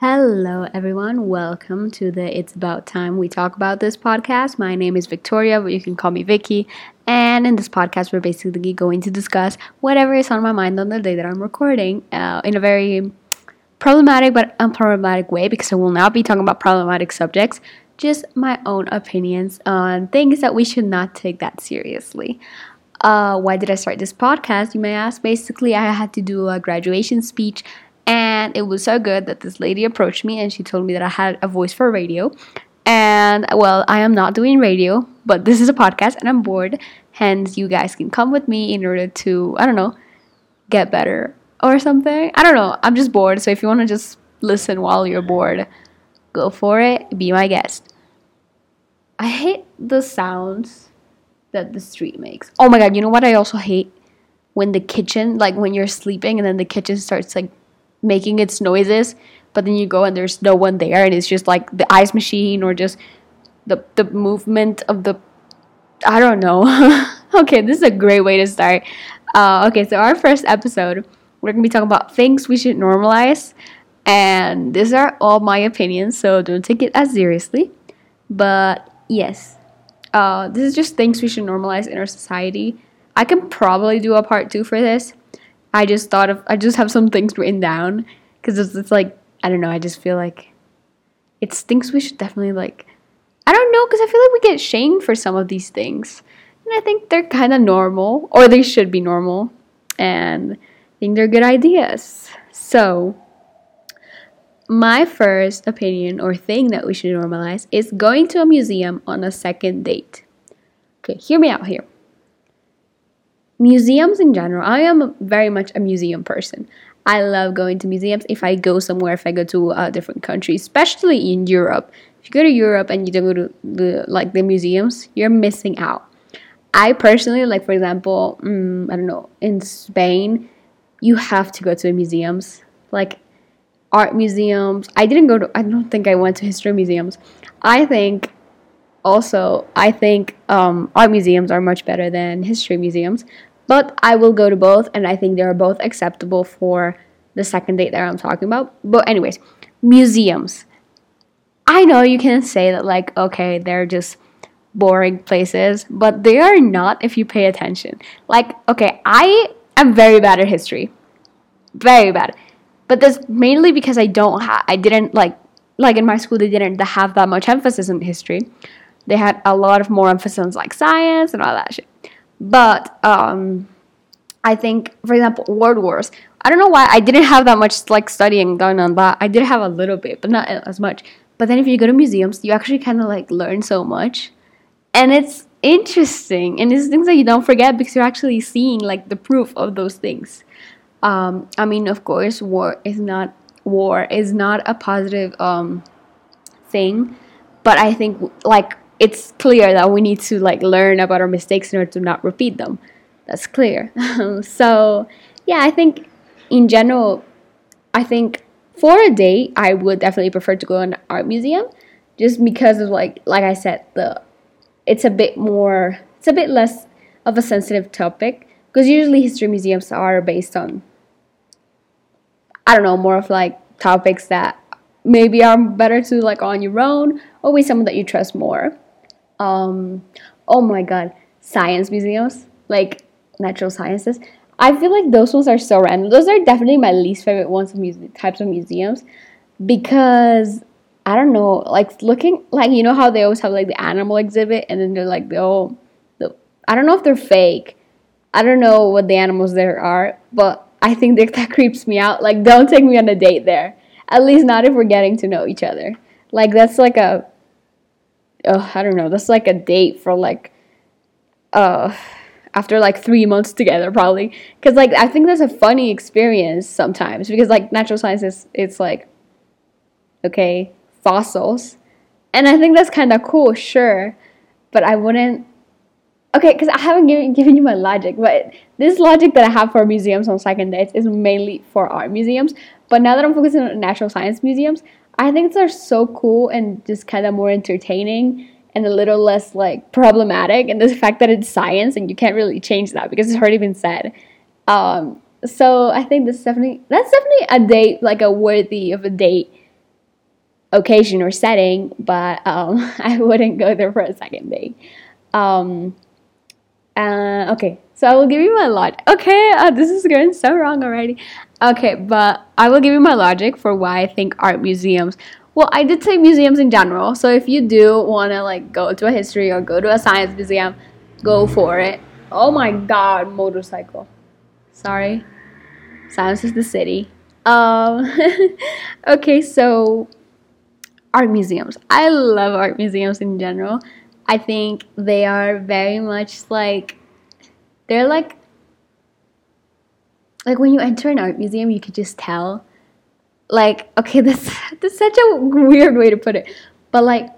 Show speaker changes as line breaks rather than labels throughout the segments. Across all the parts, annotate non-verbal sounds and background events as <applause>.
Hello, everyone. Welcome to the It's About Time We Talk About This podcast. My name is Victoria, but you can call me Vicky. And in this podcast, we're basically going to discuss whatever is on my mind on the day that I'm recording uh, in a very problematic but unproblematic way because I will not be talking about problematic subjects, just my own opinions on things that we should not take that seriously. Uh, why did I start this podcast? You may ask. Basically, I had to do a graduation speech and it was so good that this lady approached me and she told me that I had a voice for radio. And well, I am not doing radio, but this is a podcast and I'm bored. Hence, you guys can come with me in order to, I don't know, get better or something. I don't know. I'm just bored. So if you want to just listen while you're bored, go for it. Be my guest. I hate the sounds that the street makes. Oh my god, you know what I also hate? When the kitchen, like when you're sleeping and then the kitchen starts like making its noises, but then you go and there's no one there, and it's just like the ice machine or just the the movement of the. I don't know. <laughs> okay, this is a great way to start. Uh, okay, so our first episode, we're gonna be talking about things we should normalize, and these are all my opinions, so don't take it as seriously. But yes, uh, this is just things we should normalize in our society. I can probably do a part two for this I just thought of I just have some things written down because it's, it's like I don't know. I just feel like it's things we should definitely like. I don't know because I feel like we get shamed for some of these things, and I think they're kind of normal or they should be normal, and I think they're good ideas. So. My first opinion or thing that we should normalize is going to a museum on a second date. Okay, hear me out here museums in general, I am very much a museum person. I love going to museums. If I go somewhere, if I go to a different country, especially in Europe, if you go to Europe and you don't go to the like the museums, you're missing out. I personally like, for example, mm, I don't know, in Spain, you have to go to museums, like art museums. I didn't go to. I don't think I went to history museums. I think also I think um, art museums are much better than history museums but I will go to both, and I think they are both acceptable for the second date that I'm talking about. But, anyways, museums. I know you can say that, like, okay, they're just boring places, but they are not if you pay attention. Like, okay, I am very bad at history. Very bad. But that's mainly because I don't have, I didn't like, like in my school, they didn't have that much emphasis in history. They had a lot of more emphasis on like science and all that shit. But um, I think, for example, World Wars. I don't know why I didn't have that much like studying done on that. I did have a little bit, but not as much. But then if you go to museums, you actually kind of like learn so much, and it's interesting and it's things that you don't forget because you're actually seeing like the proof of those things. Um, I mean, of course, war is not war is not a positive um, thing, but I think like it's clear that we need to like learn about our mistakes in order to not repeat them. That's clear. <laughs> so yeah, I think in general, I think for a day, I would definitely prefer to go to an art museum, just because of like like I said, the it's a bit more, it's a bit less of a sensitive topic because usually history museums are based on I don't know more of like topics that maybe are better to like on your own or with someone that you trust more um, oh my god, science museums, like natural sciences. I feel like those ones are so random. Those are definitely my least favorite ones of muse- types of museums because I don't know, like looking like you know how they always have like the animal exhibit and then they're like the oh the I don't know if they're fake. I don't know what the animals there are, but I think that, <laughs> that creeps me out. Like don't take me on a date there. At least not if we're getting to know each other. Like that's like a uh, I don't know, that's like a date for like uh after like three months together probably. Because like i think that's a funny experience sometimes because like natural science is it's like okay fossils. And i think that's kind of cool sure but i wouldn't okay because i haven't given, given you my logic but this logic that i have for museums on second dates is mainly for art museums. But now that i'm focusing on natural science museums I think they're so cool and just kind of more entertaining and a little less like problematic. And the <laughs> fact that it's science and you can't really change that because it's already been said. Um, so I think this definitely that's definitely a date like a worthy of a date occasion or setting, but um, <laughs> I wouldn't go there for a second date. Um, uh, okay, so I will give you my logic. Okay, uh, this is going so wrong already. Okay, but I will give you my logic for why I think art museums. Well, I did say museums in general. So if you do want to like go to a history or go to a science museum, go for it. Oh my god, motorcycle. Sorry. Science is the city. Um <laughs> okay, so art museums. I love art museums in general. I think they are very much like they're like like when you enter an art museum, you could just tell. Like, okay, <laughs> this that's such a weird way to put it, but like,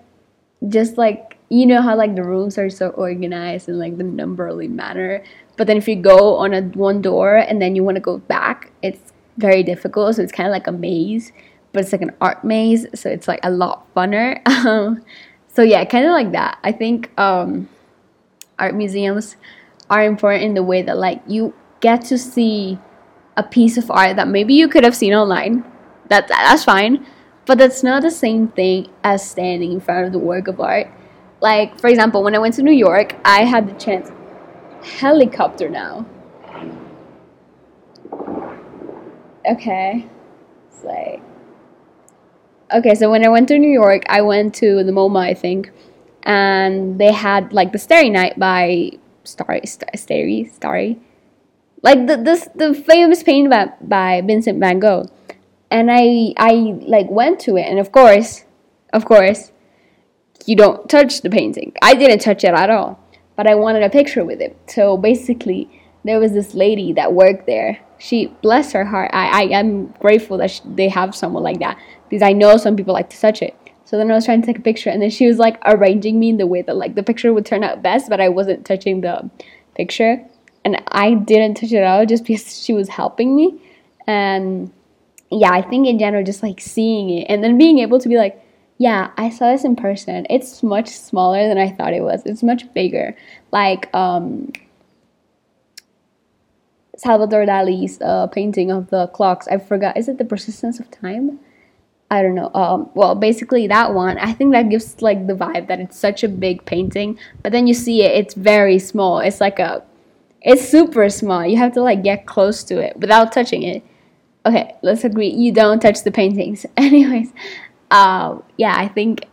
just like you know how like the rooms are so organized in like the numberly manner, but then if you go on a one door and then you want to go back, it's very difficult. So it's kind of like a maze, but it's like an art maze, so it's like a lot funner. <laughs> Um, so yeah, kind of like that. I think um, art museums are important in the way that like you get to see a piece of art that maybe you could have seen online. That that's fine, but that's not the same thing as standing in front of the work of art. Like for example, when I went to New York, I had the chance. Helicopter now. Okay, it's like okay, so when I went to New York, I went to the MoMA, I think, and they had like the Starry Night by Starry, Starry, Starry, like the the the famous painting by by Vincent Van Gogh, and I I like went to it, and of course, of course, you don't touch the painting. I didn't touch it at all, but I wanted a picture with it. So basically, there was this lady that worked there. She, bless her heart, I, I am grateful that she, they have someone like that because I know some people like to touch it. So then I was trying to take a picture, and then she was like arranging me in the way that like the picture would turn out best, but I wasn't touching the picture, and I didn't touch it at all just because she was helping me. And yeah, I think in general, just like seeing it and then being able to be like, yeah, I saw this in person. It's much smaller than I thought it was. It's much bigger. Like um, Salvador Dali's uh, painting of the clocks. I forgot. Is it the persistence of time? I don't know. Um, well, basically that one, I think that gives like the vibe that it's such a big painting, but then you see it, it's very small. It's like a, it's super small. You have to like get close to it without touching it. Okay, let's agree. You don't touch the paintings. <laughs> Anyways, uh, yeah, I think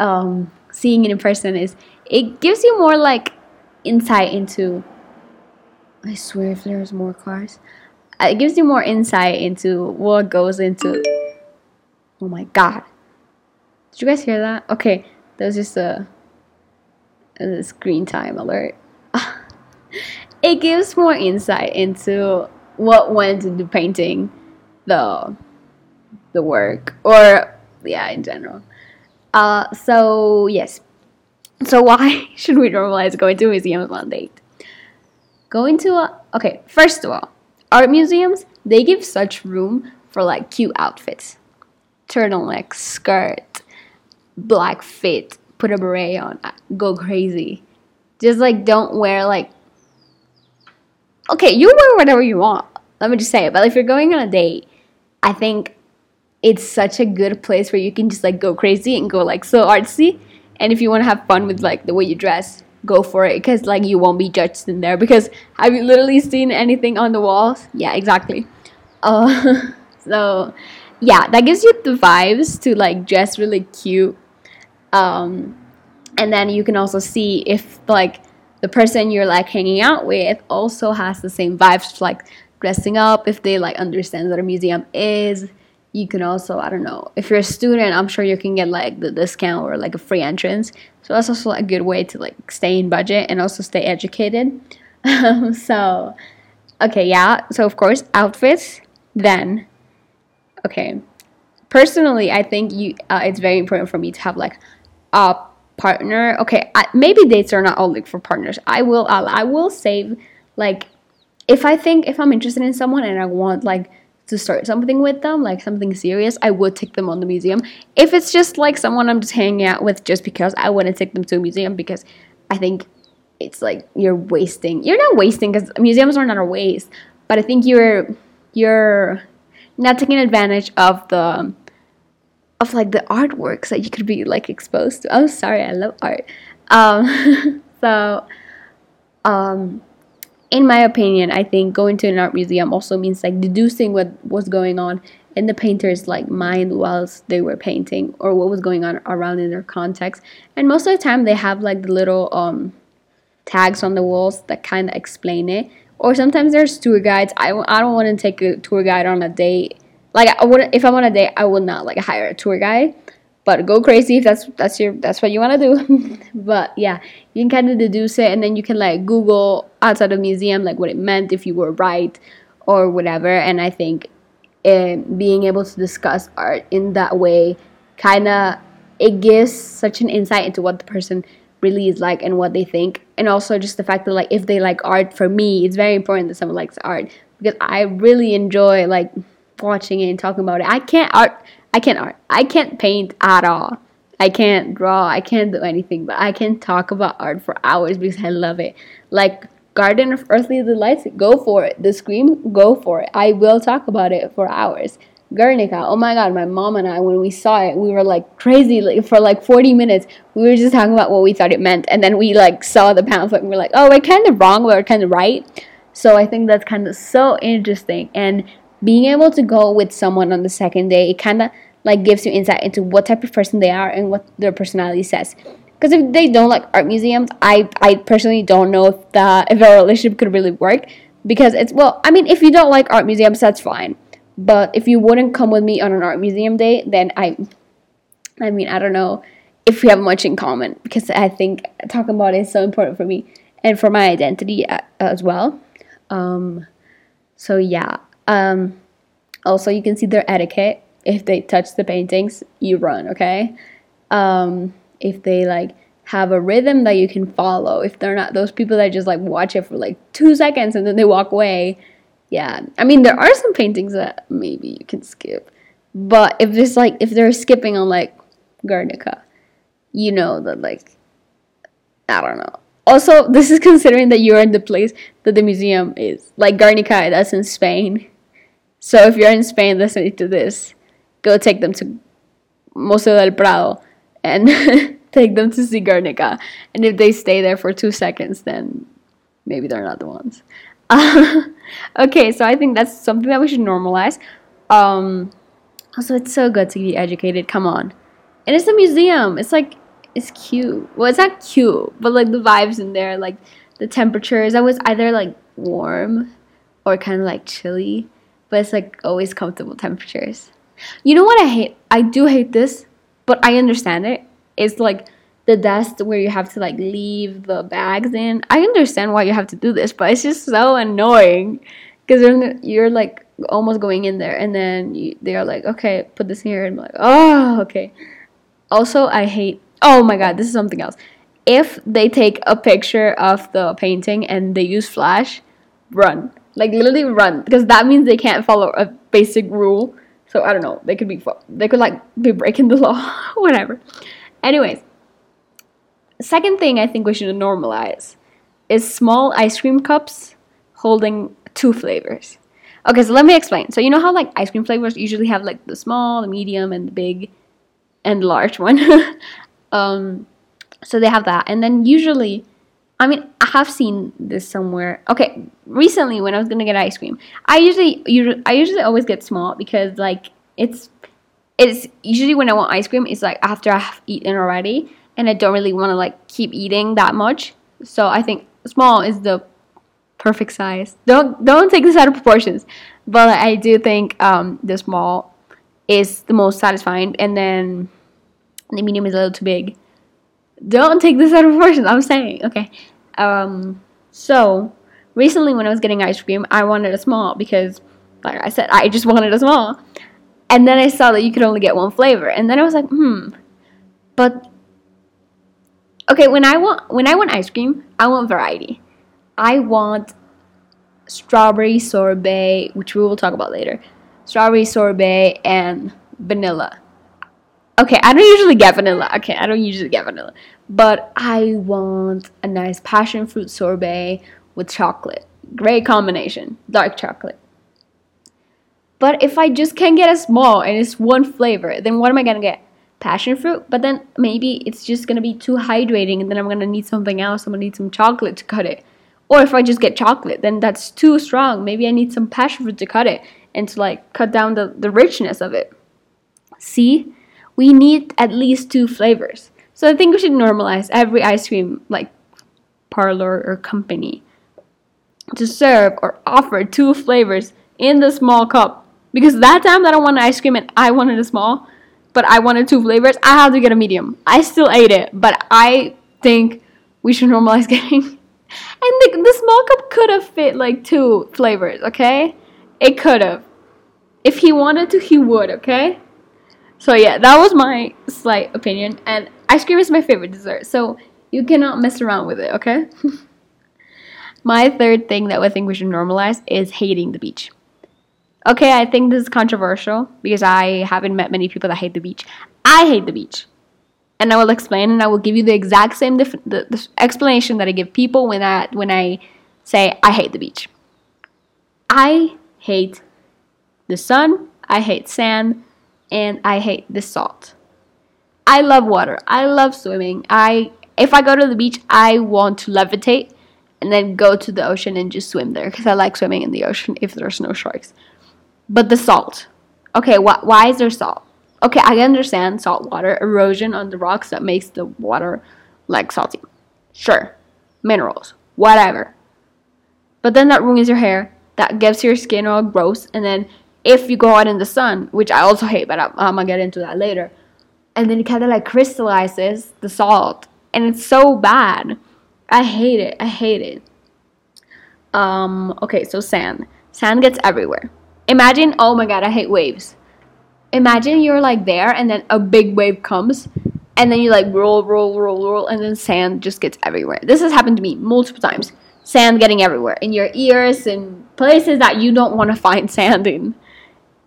um, seeing it in person is it gives you more like insight into. I swear, if there's more cars, it gives you more insight into what goes into Oh my god. Did you guys hear that? Okay, that was just a, a screen time alert. <laughs> it gives more insight into what went into painting the the work or yeah in general. Uh, so yes. So <laughs> why should we normalize going to museums on date? Going to a okay, first of all, art museums they give such room for like cute outfits turtleneck, skirt, black fit, put a beret on, go crazy. Just like don't wear like okay, you wear whatever you want. Let me just say it. But if you're going on a date, I think it's such a good place where you can just like go crazy and go like so artsy. And if you want to have fun with like the way you dress, go for it because like you won't be judged in there. Because have you literally seen anything on the walls? Yeah, exactly. Uh, <laughs> so yeah, that gives you the vibes to like dress really cute. Um, and then you can also see if like the person you're like hanging out with also has the same vibes, like dressing up. If they like understand what a museum is, you can also I don't know. If you're a student, I'm sure you can get like the discount or like a free entrance. So that's also a good way to like stay in budget and also stay educated. <laughs> so okay, yeah. So of course outfits. Then okay. Personally i think you uh, it's very important for me to have like a partner. Okay I, maybe dates are not all like for partners. I will uh, i will save like if i think if i'm interested in someone and i want like to start something with them like something serious i would take them on the museum. If it's just like someone i'm just hanging out with just because i to take them to a museum because i think it's like you're wasting you're not wasting because museums are not a waste but i think you're you're not taking advantage of the of like the artworks that you could be like exposed to. I'm sorry, I love art. Um, <laughs> so, um, in my opinion, I think going to an art museum also means like deducing what was going on in the painter's like mind whilst they were painting or what was going on around in their context. And most of the time, they have like the little um tags on the walls that kind of explain it. Or sometimes there's tour guides. I, I don't want to take a tour guide on a date. Like I would if I'm on a date, I would not like hire a tour guide. But go crazy if that's that's your that's what you want to do. <laughs> but yeah, you can kind of deduce it, and then you can like Google outside the museum like what it meant if you were right or whatever. And I think uh, being able to discuss art in that way kind of it gives such an insight into what the person really is like and what they think. And also just the fact that like if they like art for me it's very important that someone likes art. Because i really enjoy like watching it and talking about it. I can't art i can't art. I can't paint at all. I can't draw. I can't do anything. But i can talk about art for hours because i love it. Like garden of earthly delights go for it. The scream go for it. I will talk about it for hours Guernica. Oh my god, my mom and I, when we saw it, we were like crazy like, for like 40 minutes. We were just talking about what we thought it meant, and then we like saw the pamphlet and we are like, oh, we're kind of wrong, but we're kind of right. So I think that's kind of so interesting, and being able to go with someone on the second day, it kind of like gives you insight into what type of person they are and what their personality says. Because if they don't like art museums, I I personally don't know if the if a relationship could really work. Because it's well, I mean, if you don't like art museums, that's fine but if you wouldn't come with me on an art museum day, then I, I mean, I don't know if we have much in common because I think talking about it is so important for me and for my identity as well. Um, so yeah. Um, also, you can see their etiquette. If they touch the paintings, you run. Okay. Um, if they like have a rhythm that you can follow, if they're not those people that just like watch it for like two seconds and then they walk away yeah i mean there are some paintings that maybe you can skip but if there's like if they're skipping on like guernica you know that like i don't know. Also <laughs> this is considering that you're in the place that the museum is. Like guernica that's in spain. So if you're in spain listening to this. Go take them to museo del prado and <laughs> take them to see guernica. And if they stay there for two seconds then maybe they're not the ones <laughs> okay, so I think that's something that we should normalize. Um, also, it's so good to be educated. Come on, and it's a museum. It's like it's cute. Well, it's not cute, but like the vibes in there, like the temperatures. I was either like warm or kind of like chilly, but it's like always comfortable temperatures. You know what I hate? I do hate this, but I understand it. It's like the desk where you have to like leave the bags in. I understand why you have to do this, but it's just so annoying because you're, like almost going in there and then you, they are like, okay, put this here. And I'm like, oh, okay. Also, I hate, oh my god, this is something else. If they take a picture of the painting and they use flash, run. Like literally run because that means they can't follow a basic rule. So I don't know. They could be they could like be breaking the <laughs> law, whatever. Anyways, second thing I think we should normalize is small ice cream cups holding two flavors. Okay, so let me explain. So you know how like ice cream flavors usually have like the small, the medium, and the big, and large one. <laughs> um, so they have that, and then usually, I mean, I have seen this somewhere. Okay, recently when I was gonna get ice cream, I usually, I usually always get small because like it's it's usually when I want ice cream, it's like after I've eaten already and I don't really want to like keep eating that much. So I think small is the perfect size. Don't don't take this out of proportions, but I do think um, the small is the most satisfying, and then the medium is a little too big. Don't take this out of proportions. I'm saying okay. Um, so recently, when I was getting ice cream, I wanted a small because, like I said, I just <laughs> wanted a small. And then I saw that you could only get one flavor, and then I was like, hmm. But Okay, when I want when I want ice cream, I want variety. I want strawberry sorbet, which we will talk about later. Strawberry sorbet and vanilla. Okay, I don't usually get vanilla. Okay, I don't usually get vanilla. But I want a nice passion fruit sorbet with chocolate. Great combination. Dark chocolate. But if I just can't get a small and it's one flavor, then what am I gonna get? Passion fruit, but then maybe it's just gonna be too hydrating, and then I'm gonna need something else. I'm gonna need some chocolate to cut it. Or if I just get chocolate, then that's too strong. Maybe I need some passion fruit to cut it and to like cut down the, the richness of it. See, we need at least two flavors. So I think we should normalize every ice cream like parlor or company to serve or offer two flavors in the small cup. Because that time that I wanted ice cream and I wanted a small, but I wanted two flavors, I had to get a medium. I still ate it, but I think we should normalize <laughs> getting. And the, the small cup could have fit like two flavors, okay? It could have. If he wanted to, he would, okay? So yeah, that was my slight opinion. And ice cream is my favorite dessert, so you cannot mess around with it, okay? <laughs> my third thing that I think we should normalize is hating the beach. Okay, I think this is controversial because I haven't met many people that hate the beach. I hate the beach. And I will explain and I will give you the exact same dif- the, the explanation that I give people when I when I say I hate the beach. I hate the sun, I hate sand, and I hate the salt. I love water. I love swimming. I if I go to the beach, I want to levitate and then go to the ocean and just swim there because I like swimming in the ocean if there's no sharks. But the salt. Okay, wh- why is there salt? Okay, I understand salt water erosion on the rocks that makes the water like salty. Sure. Minerals. Whatever. But then that ruins your hair. That gives your skin all gross and then if you go out in the sun, which I also hate, but I'm, I'm gonna get into that later, and then it kind of like crystallizes the salt, and it's so bad. I hate it. I hate it. Um, okay, so sand. Sand gets everywhere. Imagine, oh my god, I hate waves. Imagine you're like there, and then a big wave comes, and then you like roll, roll, roll, roll, and then sand just gets everywhere. This has happened to me multiple times. Sand getting everywhere in your ears and places that you don't want to find sand in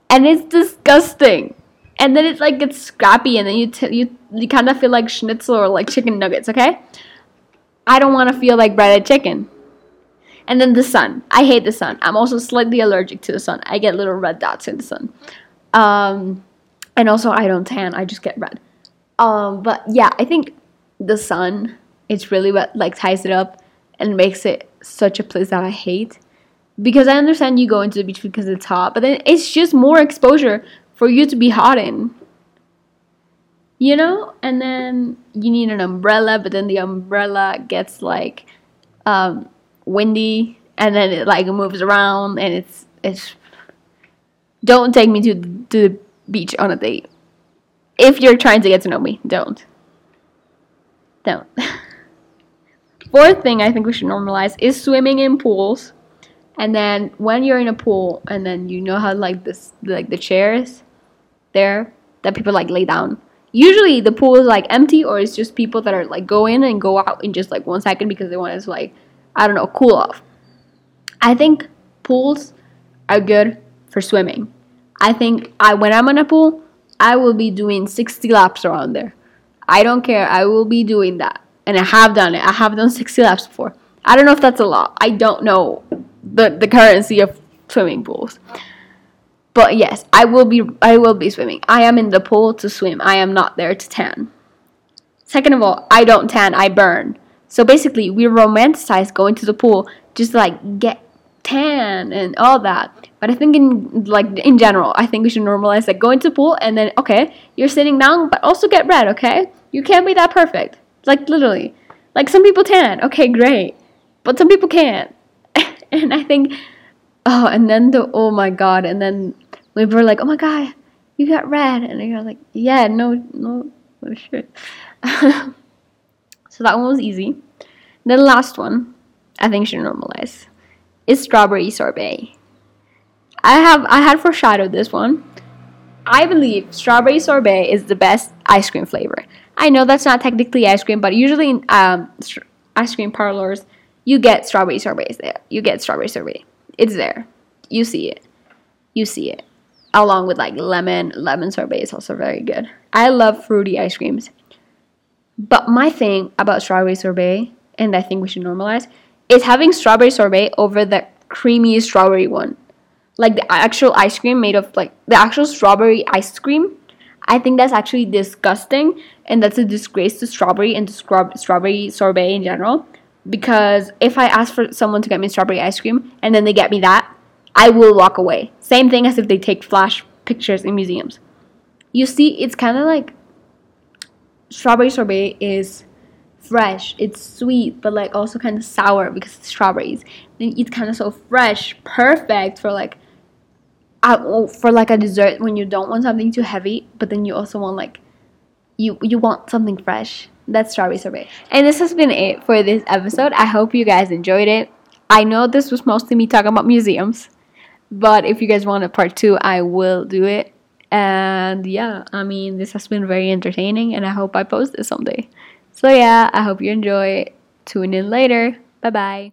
and it's disgusting. And then it's like it's scrappy, and then you t- you you kind of feel like schnitzel or like chicken nuggets. Okay, I don't want to feel like breaded chicken. And then the sun. I hate the sun. I'm also slightly allergic to the sun. I get little red dots in the sun. Um, and also I don't tan. I just get red. Um, but yeah, I think the sun. It's really what like ties it up and makes it such a place that I hate because I understand you go into the beach because it's hot, but then it's just more exposure for you to be hot in. You know? And then you need an umbrella, but then the umbrella gets like um, windy and then it like moves around and it's it's don't take me to to the beach on a date. If you're trying to get to know me, don't. Don't. <laughs> Fourth thing I think we should normalize is swimming in pools and then when you're in a pool and then you know how like this like the chairs there that people like lay down usually the pool is like empty or it's just people that are like go in and go out in just like one second because they want to like i don't know cool off i think pools are good for swimming i think i when i'm in a pool i will be doing 60 laps around there i don't care i will be doing that and i have done it i have done 60 laps before i don't know if that's a lot i don't know the, the currency of swimming pools. But yes, I will be I will be swimming. I am in the pool to swim. I am not there to tan. Second of all, I don't tan, I burn. So basically, we romanticize going to the pool just like get tan and all that. But I think in like in general, I think we should normalize like going to the pool and then okay, you're sitting down, but also get red, okay? You can't be that perfect. Like literally. Like some people tan, okay, great. But some people can't. <laughs> and I think, oh, and then the oh my god, and then we were like, oh my god, you got red, and you're like, yeah, no, no, no shit. <laughs> so that one was easy. The last one, I think should normalize, is strawberry sorbet. I have I had foreshadowed this one. I believe strawberry sorbet is the best ice cream flavor. I know that's not technically ice cream, but usually in um, ice cream parlors you get strawberry sorbets there. You get strawberry sorbet. It's there. You see it. You see it. Along with like lemon. Lemon sorbet is also very good. I love fruity ice creams. But my thing about strawberry sorbet, and I think we should normalize, is having strawberry sorbet over the creamy strawberry one. like the actual ice cream made of like the actual strawberry ice cream. I think that's actually disgusting and that's a disgrace to strawberry and to scrub- strawberry sorbet in general. Because if I ask for someone to get me strawberry ice cream and then they get me that, I will walk away. Same thing as if they take flash pictures in museums. You see, it's kind of like strawberry sorbet is fresh, it's sweet, but like also kind of sour because it's strawberries. Then it's kind of so fresh, perfect for like uh, for like a dessert when you don't want something too heavy, but then you also want like you you want something fresh. That's strawberry sorbet. And this has been it for this episode. I hope you guys enjoyed it. I know this was mostly me talking about museums, but if you guys want a part two, I will do it. And yeah, I mean, this has been very entertaining, and I hope I post this someday. So yeah, I hope you enjoy. Tune in later. Bye bye.